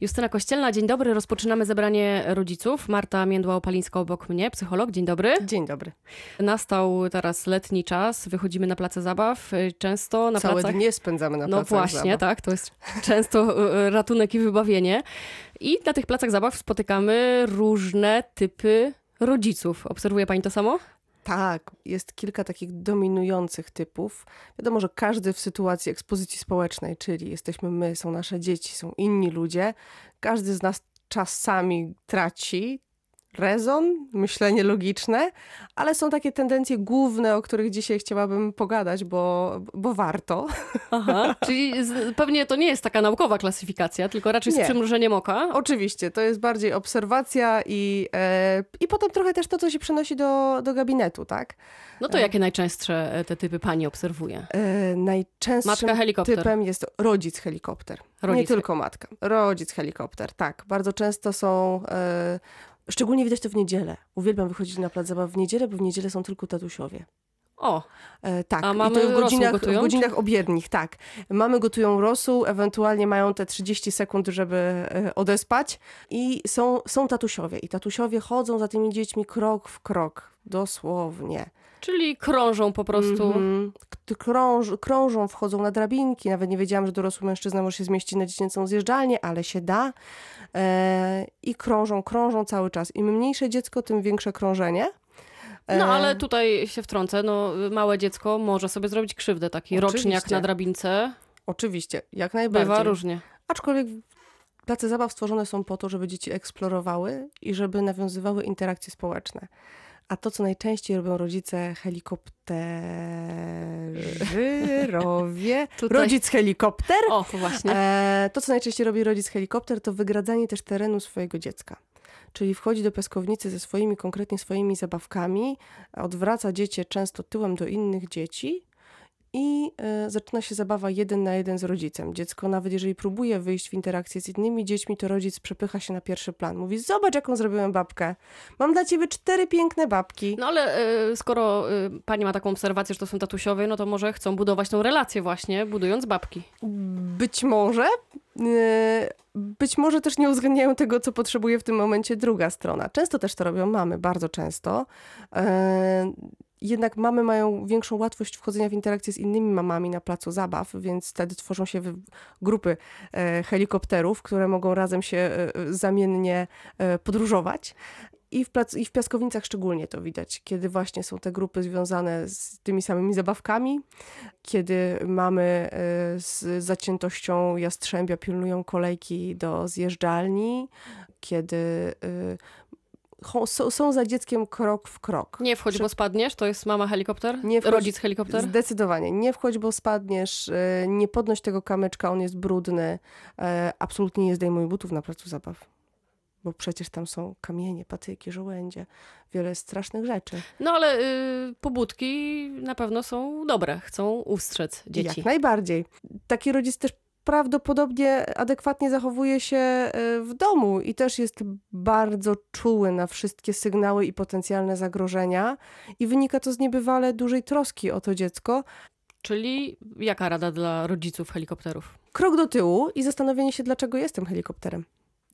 Justyna Kościelna, dzień dobry. Rozpoczynamy zebranie rodziców. Marta Międła-Opalińska obok mnie, psycholog. Dzień dobry. Dzień dobry. Nastał teraz letni czas, wychodzimy na place zabaw. Często na Całe placach... dnie spędzamy na No placach właśnie, zabaw. tak, to jest często e, ratunek i wybawienie. I na tych placach zabaw spotykamy różne typy rodziców. Obserwuje pani to samo? Tak, jest kilka takich dominujących typów. Wiadomo, że każdy w sytuacji ekspozycji społecznej, czyli jesteśmy my, są nasze dzieci, są inni ludzie, każdy z nas czasami traci rezon, myślenie logiczne, ale są takie tendencje główne, o których dzisiaj chciałabym pogadać, bo, bo warto. Aha, czyli z, pewnie to nie jest taka naukowa klasyfikacja, tylko raczej z Nie. przymrużeniem oka. Oczywiście, to jest bardziej obserwacja i, e, i potem trochę też to, co się przenosi do, do gabinetu, tak? No to jakie najczęstsze e, te typy pani obserwuje? E, najczęstszym typem jest rodzic helikopter. Nie Rodzic. tylko matka. Rodzic helikopter, tak. Bardzo często są. E, szczególnie widać to w niedzielę. Uwielbiam wychodzić na plac zabaw w niedzielę, bo w niedzielę są tylko tatusiowie. O, E, tak, A i mamy to w godzinach, gotują, w godzinach obiednich, tak. Mamy gotują rosół, ewentualnie mają te 30 sekund, żeby e, odespać i są, są tatusiowie. I tatusiowie chodzą za tymi dziećmi krok w krok, dosłownie. Czyli krążą po prostu. Mhm. K- Krąż, krążą, wchodzą na drabinki. Nawet nie wiedziałam, że dorosły mężczyzna może się zmieścić na dziecięcą zjeżdżalnię, ale się da. E, I krążą, krążą cały czas. Im mniejsze dziecko, tym większe krążenie. E, No ale tutaj się wtrącę, no małe dziecko może sobie zrobić krzywdę, taki Oczywiście. roczniak na drabince. Oczywiście, jak najbardziej. Bywa różnie. Aczkolwiek place zabaw stworzone są po to, żeby dzieci eksplorowały i żeby nawiązywały interakcje społeczne. A to, co najczęściej robią rodzice helikopterowie, Tutaj- rodzic helikopter, O, właśnie. E, to, co najczęściej robi rodzic helikopter, to wygradzanie też terenu swojego dziecka. Czyli wchodzi do piaskownicy ze swoimi, konkretnie swoimi zabawkami, odwraca dziecię często tyłem do innych dzieci i e, zaczyna się zabawa jeden na jeden z rodzicem. Dziecko, nawet jeżeli próbuje wyjść w interakcję z innymi dziećmi, to rodzic przepycha się na pierwszy plan. Mówi, zobacz jaką zrobiłem babkę. Mam dla ciebie cztery piękne babki. No ale y, skoro y, pani ma taką obserwację, że to są tatusiowie, no to może chcą budować tą relację właśnie, budując babki. Być może, być może też nie uwzględniają tego, co potrzebuje w tym momencie druga strona. Często też to robią mamy, bardzo często. Jednak mamy mają większą łatwość wchodzenia w interakcję z innymi mamami na placu zabaw, więc wtedy tworzą się grupy e, helikopterów, które mogą razem się e, zamiennie e, podróżować. I w, plac, I w piaskownicach szczególnie to widać, kiedy właśnie są te grupy związane z tymi samymi zabawkami, kiedy mamy z zaciętością jastrzębia pilnują kolejki do zjeżdżalni, kiedy są, za dzieckiem krok w krok. Nie wchodź, bo spadniesz, to jest mama helikopter? Nie wchodź- Rodzic helikopter? Zdecydowanie. Nie wchodź, bo spadniesz, e, nie podnoś tego kamyczka, on jest brudny. E, Absolutnie nie zdejmuj butów na placu zabaw. Bo przecież tam są kamienie, patyki, żołędzie, wiele strasznych rzeczy. No ale y, pobudki na pewno są dobre, chcą ustrzec dzieci. Jak najbardziej. Taki rodzic też prawdopodobnie adekwatnie zachowuje się e, w domu i też jest bardzo czuły na wszystkie sygnały i potencjalne zagrożenia. I wynika to z niebywale dużej troski o to dziecko. Czyli jaka rada dla rodziców helikopterów? Krok do tyłu i zastanowienie się, dlaczego jestem helikopterem.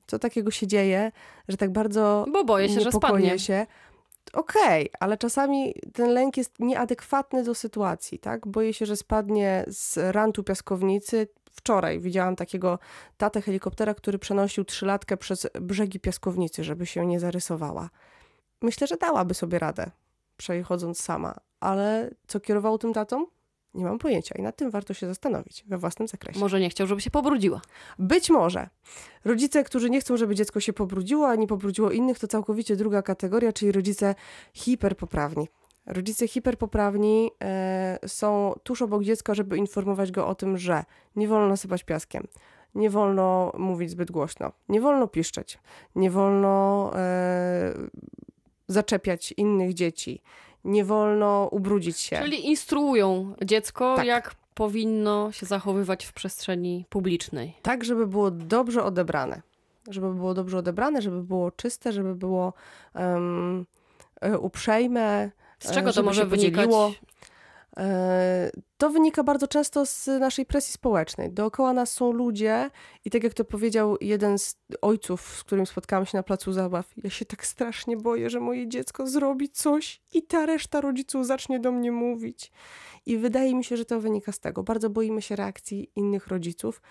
Co takiego się dzieje, że tak bardzo Bo boję się, że spadnie. się. Okej, ale czasami ten lęk jest nieadekwatny do sytuacji, tak? Boję się, że spadnie z rantu piaskownicy. Wczoraj widziałam takiego tatę helikoptera, który przenosił trzylatkę przez brzegi piaskownicy, żeby się nie zarysowała. Myślę, że dałaby sobie radę, przechodząc sama. Ale co kierowało tym tatą? Nie mam pojęcia i nad tym warto się zastanowić we własnym zakresie. Może nie chciał, żeby się pobrudziła. Być może. Rodzice, którzy nie chcą, żeby dziecko się pobrudziło, a nie pobrudziło innych, to całkowicie druga kategoria, czyli rodzice hiperpoprawni. Rodzice hiperpoprawni e, są tuż obok dziecka, żeby informować go o tym, że nie wolno nasypać piaskiem, nie wolno mówić zbyt głośno, nie wolno piszczeć, nie wolno e, zaczepiać innych dzieci, nie wolno ubrudzić się. Czyli instruują dziecko, Tak. jak powinno się zachowywać w przestrzeni publicznej. tak, żeby było dobrze odebrane. Żeby było dobrze odebrane, żeby było czyste, żeby było e, uprzejme. Z czego e, to żeby może wynikać? E, to wynika bardzo często z naszej presji społecznej. Dookoła nas są ludzie i tak jak to powiedział jeden z ojców, z którym spotkałam się na placu zabaw, ja się tak strasznie boję, że moje dziecko zrobi coś i ta reszta rodziców zacznie do mnie mówić. I wydaje mi się, że to wynika z tego. Bardzo boimy się reakcji innych rodziców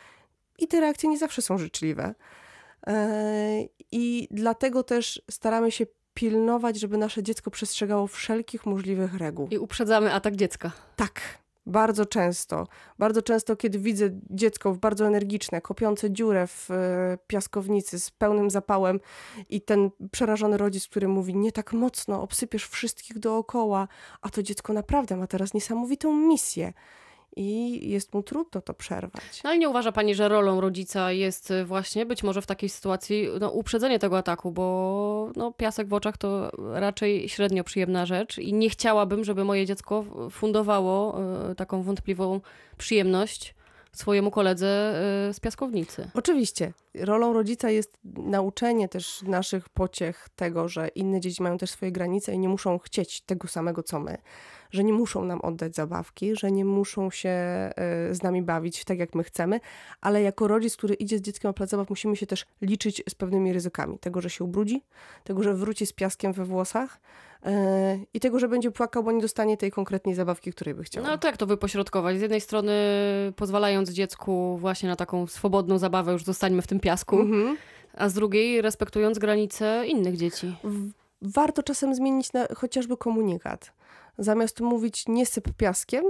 i te reakcje nie zawsze są życzliwe. E, I dlatego też staramy się pilnować, żeby nasze dziecko przestrzegało wszelkich możliwych reguł. I uprzedzamy atak dziecka. Tak, bardzo często. Bardzo często, kiedy widzę dziecko bardzo energiczne, kopiące dziurę w e, piaskownicy z pełnym zapałem i ten przerażony rodzic, który mówi nie tak mocno, obsypiesz wszystkich dookoła, a to dziecko naprawdę ma teraz niesamowitą misję i jest mu trudno to przerwać. No ale nie uważa pani, że rolą rodzica jest y, właśnie być może w takiej sytuacji no, uprzedzenie tego ataku, bo no, piasek w oczach to raczej średnio przyjemna rzecz i nie chciałabym, żeby moje dziecko fundowało y, taką wątpliwą przyjemność swojemu koledze y, z piaskownicy. Oczywiście. Rolą rodzica jest nauczenie też naszych pociech tego, że inne dzieci mają też swoje granice i nie muszą chcieć tego samego, co my że nie muszą nam oddać zabawki, że nie muszą się e, z nami bawić tak, jak my chcemy, ale jako rodzic, który idzie z dzieckiem na plac zabaw, musimy się też liczyć z pewnymi ryzykami. Tego, że się ubrudzi, tego, że wróci z piaskiem we włosach, i tego, że będzie płakał, bo nie dostanie tej konkretnej zabawki, której by chciał. No to jak to wypośrodkować? Z jednej strony pozwalając dziecku właśnie na taką swobodną zabawę, już zostańmy w tym piasku, mhm. a z drugiej respektując granice innych dzieci. Warto czasem zmienić chociażby komunikat. Zamiast mówić nie syp piaskiem,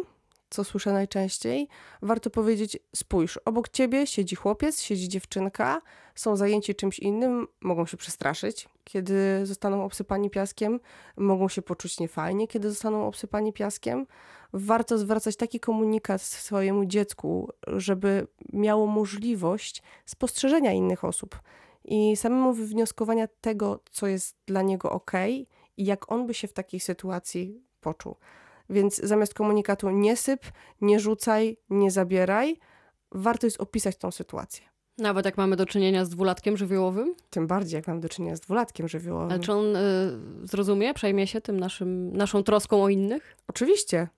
co słyszę najczęściej, warto powiedzieć: spójrz, obok ciebie siedzi chłopiec, siedzi dziewczynka, są zajęci czymś innym, mogą się przestraszyć, kiedy zostaną obsypani piaskiem, mogą się poczuć niefajnie, kiedy zostaną obsypani piaskiem. Warto zwracać taki komunikat swojemu dziecku, żeby miało możliwość spostrzeżenia innych osób i samemu wywnioskowania tego, co jest dla niego ok i jak on by się w takiej sytuacji poczuł. Więc zamiast komunikatu nie syp, nie rzucaj, nie zabieraj, warto jest opisać tą sytuację. Nawet jak mamy do czynienia z dwulatkiem żywiołowym? Tym bardziej, jak mamy do czynienia z dwulatkiem żywiołowym. Ale czy on y, zrozumie, przejmie się tym naszym, naszą troską o innych? Oczywiście.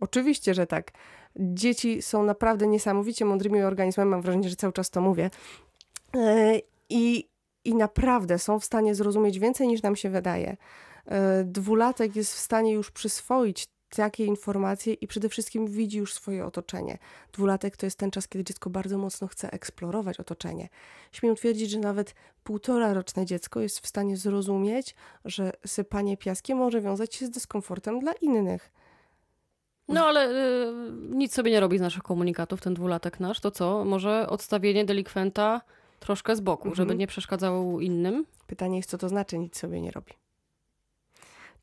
Oczywiście, że tak. Dzieci są naprawdę niesamowicie mądrymi organizmami, mam wrażenie, że cały czas to mówię. Yy, I, I naprawdę są w stanie zrozumieć więcej niż nam się wydaje. E, dwulatek jest w stanie już przyswoić takie informacje i przede wszystkim widzi już swoje otoczenie. Dwulatek to jest ten czas, kiedy dziecko bardzo mocno chce eksplorować otoczenie. Śmiem twierdzić, że nawet półtora roczne dziecko jest w stanie zrozumieć, że sypanie piaskiem może wiązać się z dyskomfortem dla innych. No ale y, nic sobie nie robi z naszych komunikatów, ten dwulatek nasz. To co? Może odstawienie delikwenta troszkę z boku, mhm. żeby nie przeszkadzało innym? Pytanie jest, co to znaczy nic sobie nie robi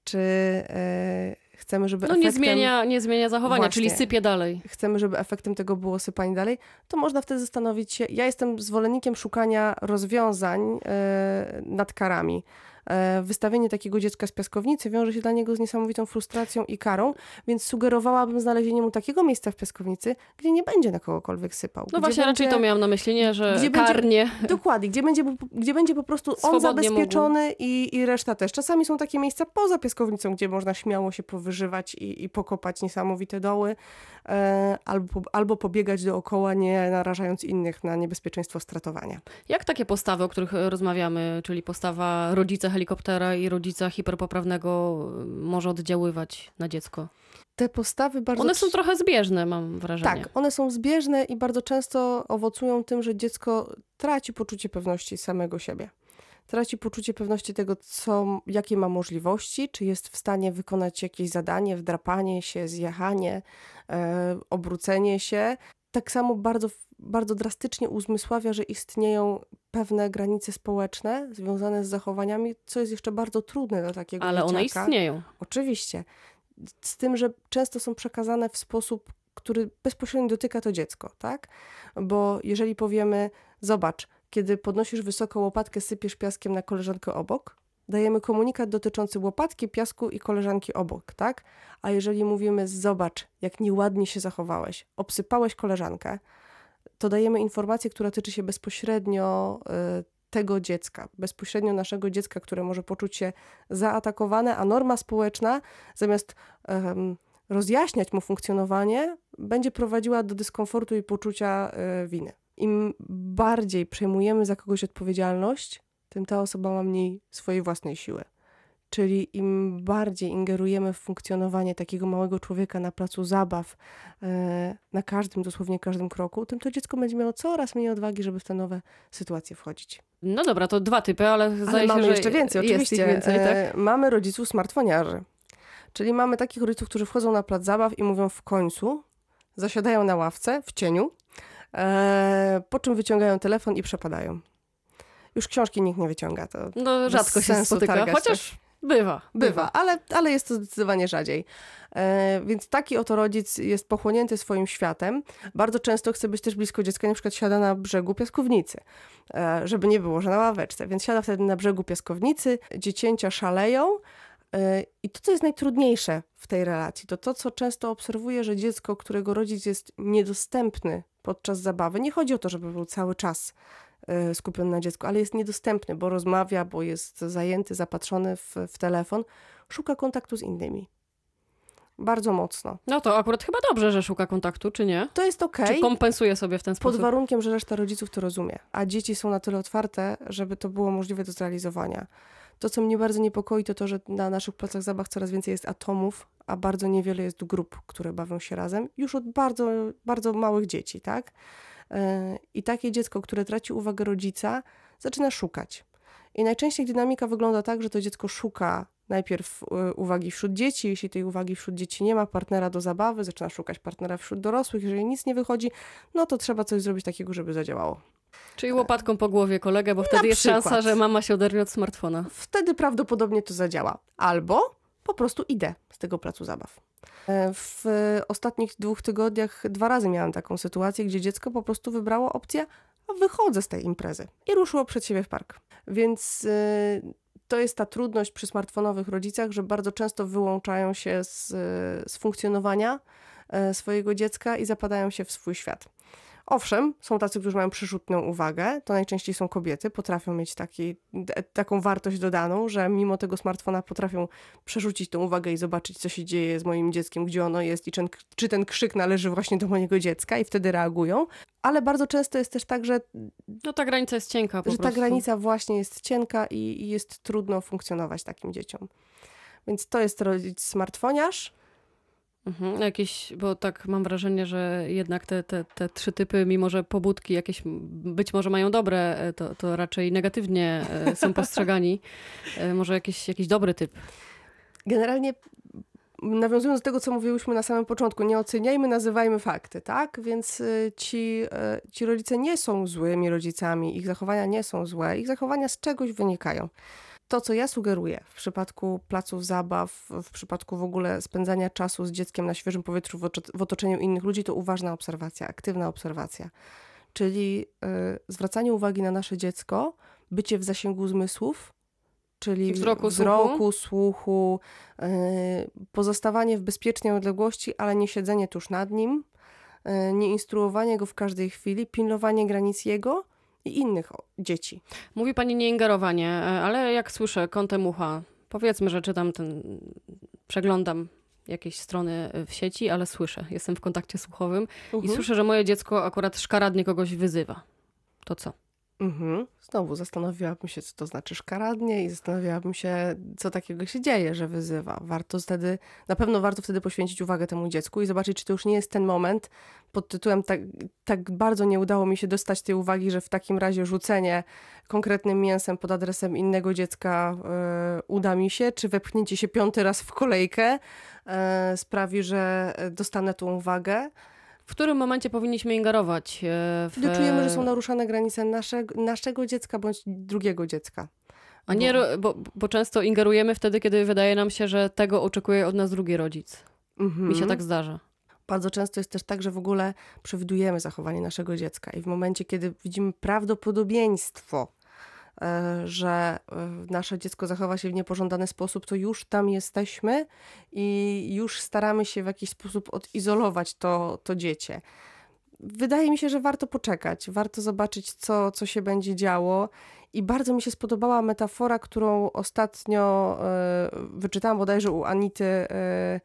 czy e, chcemy, żeby no efektem... nie zmienia, nie zmienia zachowania, Właśnie, czyli sypie dalej. Chcemy, żeby efektem tego było sypanie dalej, to można wtedy zastanowić się, ja jestem zwolennikiem szukania rozwiązań e, nad karami. E, wystawienie takiego dziecka z piaskownicy wiąże się dla niego z niesamowitą frustracją i karą, więc sugerowałabym znalezienie mu takiego miejsca w piaskownicy, gdzie nie będzie na kogokolwiek sypał. No właśnie, będzie, raczej to miałam na myśli, nie, że gdzie karnie. Będzie, dokładnie, gdzie będzie, gdzie będzie po prostu on zabezpieczony i, i reszta też. Czasami są takie miejsca poza piaskownicą, gdzie można śmiało się powyżywać i, i pokopać niesamowite doły, e, albo, albo pobiegać dookoła, nie narażając innych na niebezpieczeństwo stratowania. Jak takie postawy, o których rozmawiamy, czyli postawa rodzica helikoptera i rodzica hiperpoprawnego y, może oddziaływać na dziecko? Te postawy bardzo. One są trochę zbieżne, mam wrażenie. Tak, one są zbieżne i bardzo często owocują tym, że dziecko traci poczucie pewności samego siebie. Traci poczucie pewności tego, co, jakie ma możliwości, czy jest w stanie wykonać jakieś zadanie, wdrapanie się, zjechanie, e, obrócenie się. Tak samo bardzo bardzo drastycznie uzmysławia, że istnieją pewne granice społeczne związane z zachowaniami, co jest jeszcze bardzo trudne dla takiego Ale dzieciaka. one istnieją. Oczywiście. Z tym, że często są przekazane w sposób, który bezpośrednio dotyka to dziecko, tak? Bo jeżeli powiemy, zobacz, kiedy podnosisz wysoko łopatkę, sypiesz piaskiem na koleżankę obok, dajemy komunikat dotyczący łopatki, piasku i koleżanki obok, tak? A jeżeli mówimy, zobacz, jak nieładnie się zachowałeś, obsypałeś koleżankę, to dajemy informację, która tyczy się bezpośrednio y, tego dziecka, bezpośrednio naszego dziecka, które może poczuć się zaatakowane, a norma społeczna zamiast um, rozjaśniać mu funkcjonowanie, będzie prowadziła do dyskomfortu i poczucia y, winy. Im bardziej przejmujemy za kogoś odpowiedzialność, tym ta osoba ma mniej swojej własnej siły. Czyli im bardziej ingerujemy w funkcjonowanie takiego małego człowieka na placu zabaw, e, na każdym, dosłownie każdym kroku, tym to dziecko będzie miało coraz mniej odwagi, żeby w te nowe sytuacje wchodzić. No dobra, to dwa typy, ale, Ale zdaje mamy się, że jeszcze więcej, oczywiście. więcej, tak? E, Mamy rodziców smartfoniarzy. Czyli mamy takich rodziców, którzy wchodzą na plac zabaw i mówią w końcu, zasiadają na ławce w cieniu, e, po czym wyciągają telefon i przepadają. Już książki nikt nie wyciąga. To No rzadko się spotyka, chociaż bywa. Bywa, ale, ale jest to zdecydowanie rzadziej. E, więc taki oto rodzic jest pochłonięty swoim światem. Bardzo często chce być też blisko dziecka, na przykład siada na brzegu piaskownicy, e, żeby nie było, że na ławeczce. Więc siada wtedy na brzegu piaskownicy, dziecięcia szaleją. e, I to, co jest najtrudniejsze w tej relacji, to to, co często obserwuję, że dziecko, którego rodzic jest niedostępny podczas zabawy, nie chodzi o to, żeby był cały czas skupiony na dziecku, ale jest niedostępny, bo rozmawia, bo jest zajęty, zapatrzony w, w telefon, szuka kontaktu z innymi. Bardzo mocno. No to akurat chyba dobrze, że szuka kontaktu, czy nie? To jest okej, Czy kompensuje sobie w ten pod sposób? warunkiem, że reszta rodziców to rozumie, a dzieci są na tyle otwarte, żeby to było możliwe do zrealizowania. To, co mnie bardzo niepokoi, to to, że na naszych placach zabaw coraz więcej jest atomów, a bardzo niewiele jest grup, które bawią się razem, już od bardzo, bardzo małych dzieci, tak? Yy, I takie dziecko, które traci uwagę rodzica, zaczyna szukać. I najczęściej dynamika wygląda tak, że to dziecko szuka najpierw y, uwagi wśród dzieci. Jeśli tej uwagi wśród dzieci nie ma, partnera do zabawy, zaczyna szukać partnera wśród dorosłych. Jeżeli nic nie wychodzi, no to trzeba coś zrobić takiego, żeby zadziałało. Czyli łopatką po głowie kolegę, bo wtedy jest przykład. szansa, że mama się oderwie od smartfona. Wtedy prawdopodobnie to zadziała. Albo po prostu idę z tego placu zabaw. E, W ostatnich dwóch tygodniach dwa razy miałam taką sytuację, gdzie dziecko po prostu wybrało opcję, wychodzę z tej imprezy i ruszyło przed siebie w park. Więc y, to jest ta trudność przy smartfonowych rodzicach, że bardzo często wyłączają się z, z funkcjonowania e, swojego dziecka i zapadają się w swój świat. Owszem, są tacy, którzy mają przyrzutną uwagę, to najczęściej są kobiety, potrafią mieć taki, d- taką wartość dodaną, że mimo tego smartfona potrafią przerzucić tą uwagę i zobaczyć, co się dzieje z moim dzieckiem, gdzie ono jest i czy, czy ten krzyk należy właśnie do mojego dziecka i wtedy reagują. Ale bardzo często jest też tak, że No ta granica jest cienka po że ta prostu. granica właśnie jest cienka i, i jest trudno funkcjonować takim dzieciom. Więc to jest rodzic smartfoniarz. Mhm, jakieś, bo tak mam wrażenie, że jednak te, te, te trzy typy, mimo że pobudki jakieś być może mają dobre, e, to, to raczej negatywnie e, są postrzegani. E, Może jakiś, jakiś dobry typ. Generalnie nawiązując do tego, co mówiłyśmy na samym początku, nie oceniajmy, nazywajmy fakty, tak? Więc ci, ci rodzice nie są złymi rodzicami, ich zachowania nie są złe, ich zachowania z czegoś wynikają. To, co ja sugeruję w przypadku placów zabaw, w przypadku w ogóle spędzania czasu z dzieckiem na świeżym powietrzu w, otoczeniu innych ludzi, to uważna obserwacja, aktywna obserwacja. Czyli y, zwracanie uwagi na nasze dziecko, bycie w zasięgu zmysłów, czyli Wzroku, wzroku słuchu, y, pozostawanie w bezpiecznej odległości, ale nie siedzenie tuż nad nim, y, nie instruowanie go w każdej chwili, pilnowanie granic jego i innych dzieci. Mówi pani nie ingerowanie, e, ale jak słyszę kątem ucha, powiedzmy, że czytam ten, przeglądam jakieś strony e, w sieci, ale słyszę, jestem w kontakcie słuchowym i Mhm. słyszę, że moje dziecko akurat szkaradnie kogoś wyzywa. To co? Mhm. Znowu zastanowiłabym się, co to znaczy szkaradnie i zastanawiałabym się, co takiego się dzieje, że wyzywa. Warto wtedy, na pewno warto wtedy poświęcić uwagę temu dziecku i zobaczyć, czy to już nie jest ten moment pod tytułem tak, tak bardzo nie udało mi się dostać tej uwagi, że w takim razie rzucenie konkretnym mięsem pod adresem innego dziecka e, uda mi się, czy wepchnięcie się piąty raz w kolejkę e, sprawi, że dostanę tą uwagę. W którym momencie powinniśmy ingerować? e, W... Gdy czujemy, że są naruszane granice naszego, naszego dziecka bądź drugiego dziecka. A nie, ro- bo, bo często ingerujemy wtedy, kiedy wydaje nam się, że tego oczekuje od nas drugi rodzic. Mhm. Mi się tak zdarza. Bardzo często jest też tak, że w ogóle przewidujemy zachowanie naszego dziecka i w momencie, kiedy widzimy prawdopodobieństwo, że e, nasze dziecko zachowa się w niepożądany sposób, to już tam jesteśmy i już staramy się w jakiś sposób odizolować to, to dziecię. Wydaje mi się, że warto poczekać, warto zobaczyć, co, co się będzie działo. I bardzo mi się spodobała metafora, którą ostatnio e, wyczytałam bodajże u Anity e,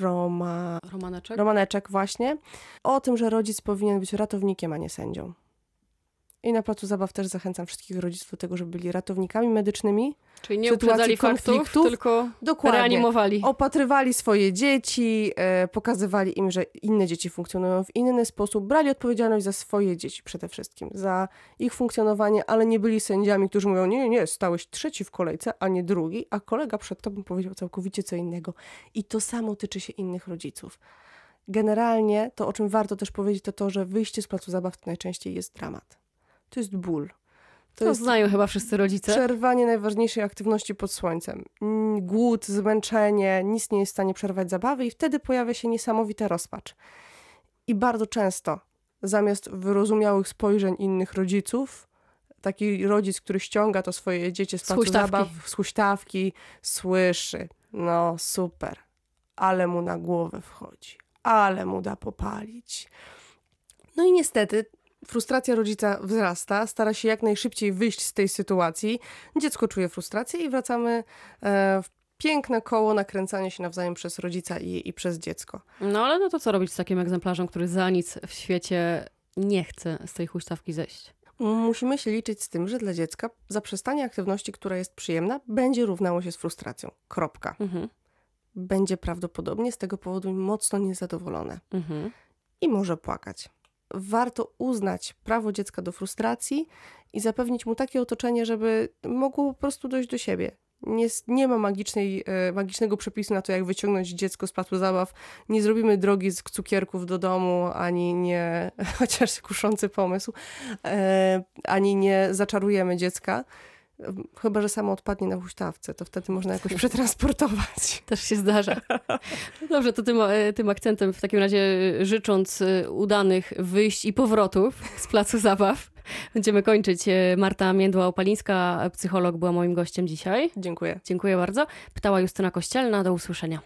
Roma... Romaneczek? Romaneczek właśnie, o tym, że rodzic powinien być ratownikiem, a nie sędzią. I na placu zabaw też zachęcam wszystkich rodziców do tego, żeby byli ratownikami medycznymi. Czyli nie uprzedzali faktów, konfliktów. tylko Dokładnie. reanimowali. Opatrywali swoje dzieci, e, pokazywali im, że inne dzieci funkcjonują w inny sposób, brali odpowiedzialność za swoje dzieci przede wszystkim, za ich funkcjonowanie, ale nie byli sędziami, którzy mówią, nie, nie, stałeś trzeci w kolejce, a nie drugi, a kolega przed tobą powiedział całkowicie co innego. I to samo tyczy się innych rodziców. Generalnie to, o czym warto też powiedzieć, to to, że wyjście z placu zabaw to najczęściej jest dramat. To jest ból. To, jest znają chyba wszyscy rodzice. Przerwanie najważniejszej aktywności pod słońcem. Mm, Głód, zmęczenie, nic nie jest w stanie przerwać zabawy i wtedy pojawia się niesamowita rozpacz. I bardzo często zamiast wyrozumiałych spojrzeń innych rodziców, taki rodzic, który ściąga to swoje dziecię z placu zabaw, z huśtawki, słyszy, no super, ale mu na głowę wchodzi, ale mu da popalić. No i niestety frustracja rodzica wzrasta, stara się jak najszybciej wyjść z tej sytuacji. Dziecko czuje frustrację i wracamy e, w piękne koło nakręcania się nawzajem przez rodzica i, i przez dziecko. No ale no to co robić z takim egzemplarzem, który za nic w świecie nie chce z tej huśtawki zejść? Musimy się liczyć z tym, że dla dziecka zaprzestanie aktywności, która jest przyjemna, będzie równało się z frustracją. Kropka. Mhm. Będzie prawdopodobnie z tego powodu mocno niezadowolone Mhm. i może płakać. Warto uznać prawo dziecka do frustracji i zapewnić mu takie otoczenie, żeby mogło po prostu dojść do siebie. Nie, nie ma magicznej, e, magicznego przepisu na to, jak wyciągnąć dziecko z placu zabaw. Nie zrobimy drogi z cukierków do domu, ani nie, chociaż kuszący pomysł, e, ani nie zaczarujemy dziecka. Chyba, że samo odpadnie na huśtawce, to wtedy można jakoś przetransportować. Też się zdarza. No Dobrze, to tym, e, tym akcentem w takim razie e, życząc e, udanych wyjść i powrotów z placu zabaw, będziemy kończyć. Marta Międła-Opalińska, psycholog, była moim gościem dzisiaj. Dziękuję. Dziękuję bardzo. Pytała Justyna Kościelna. Do usłyszenia.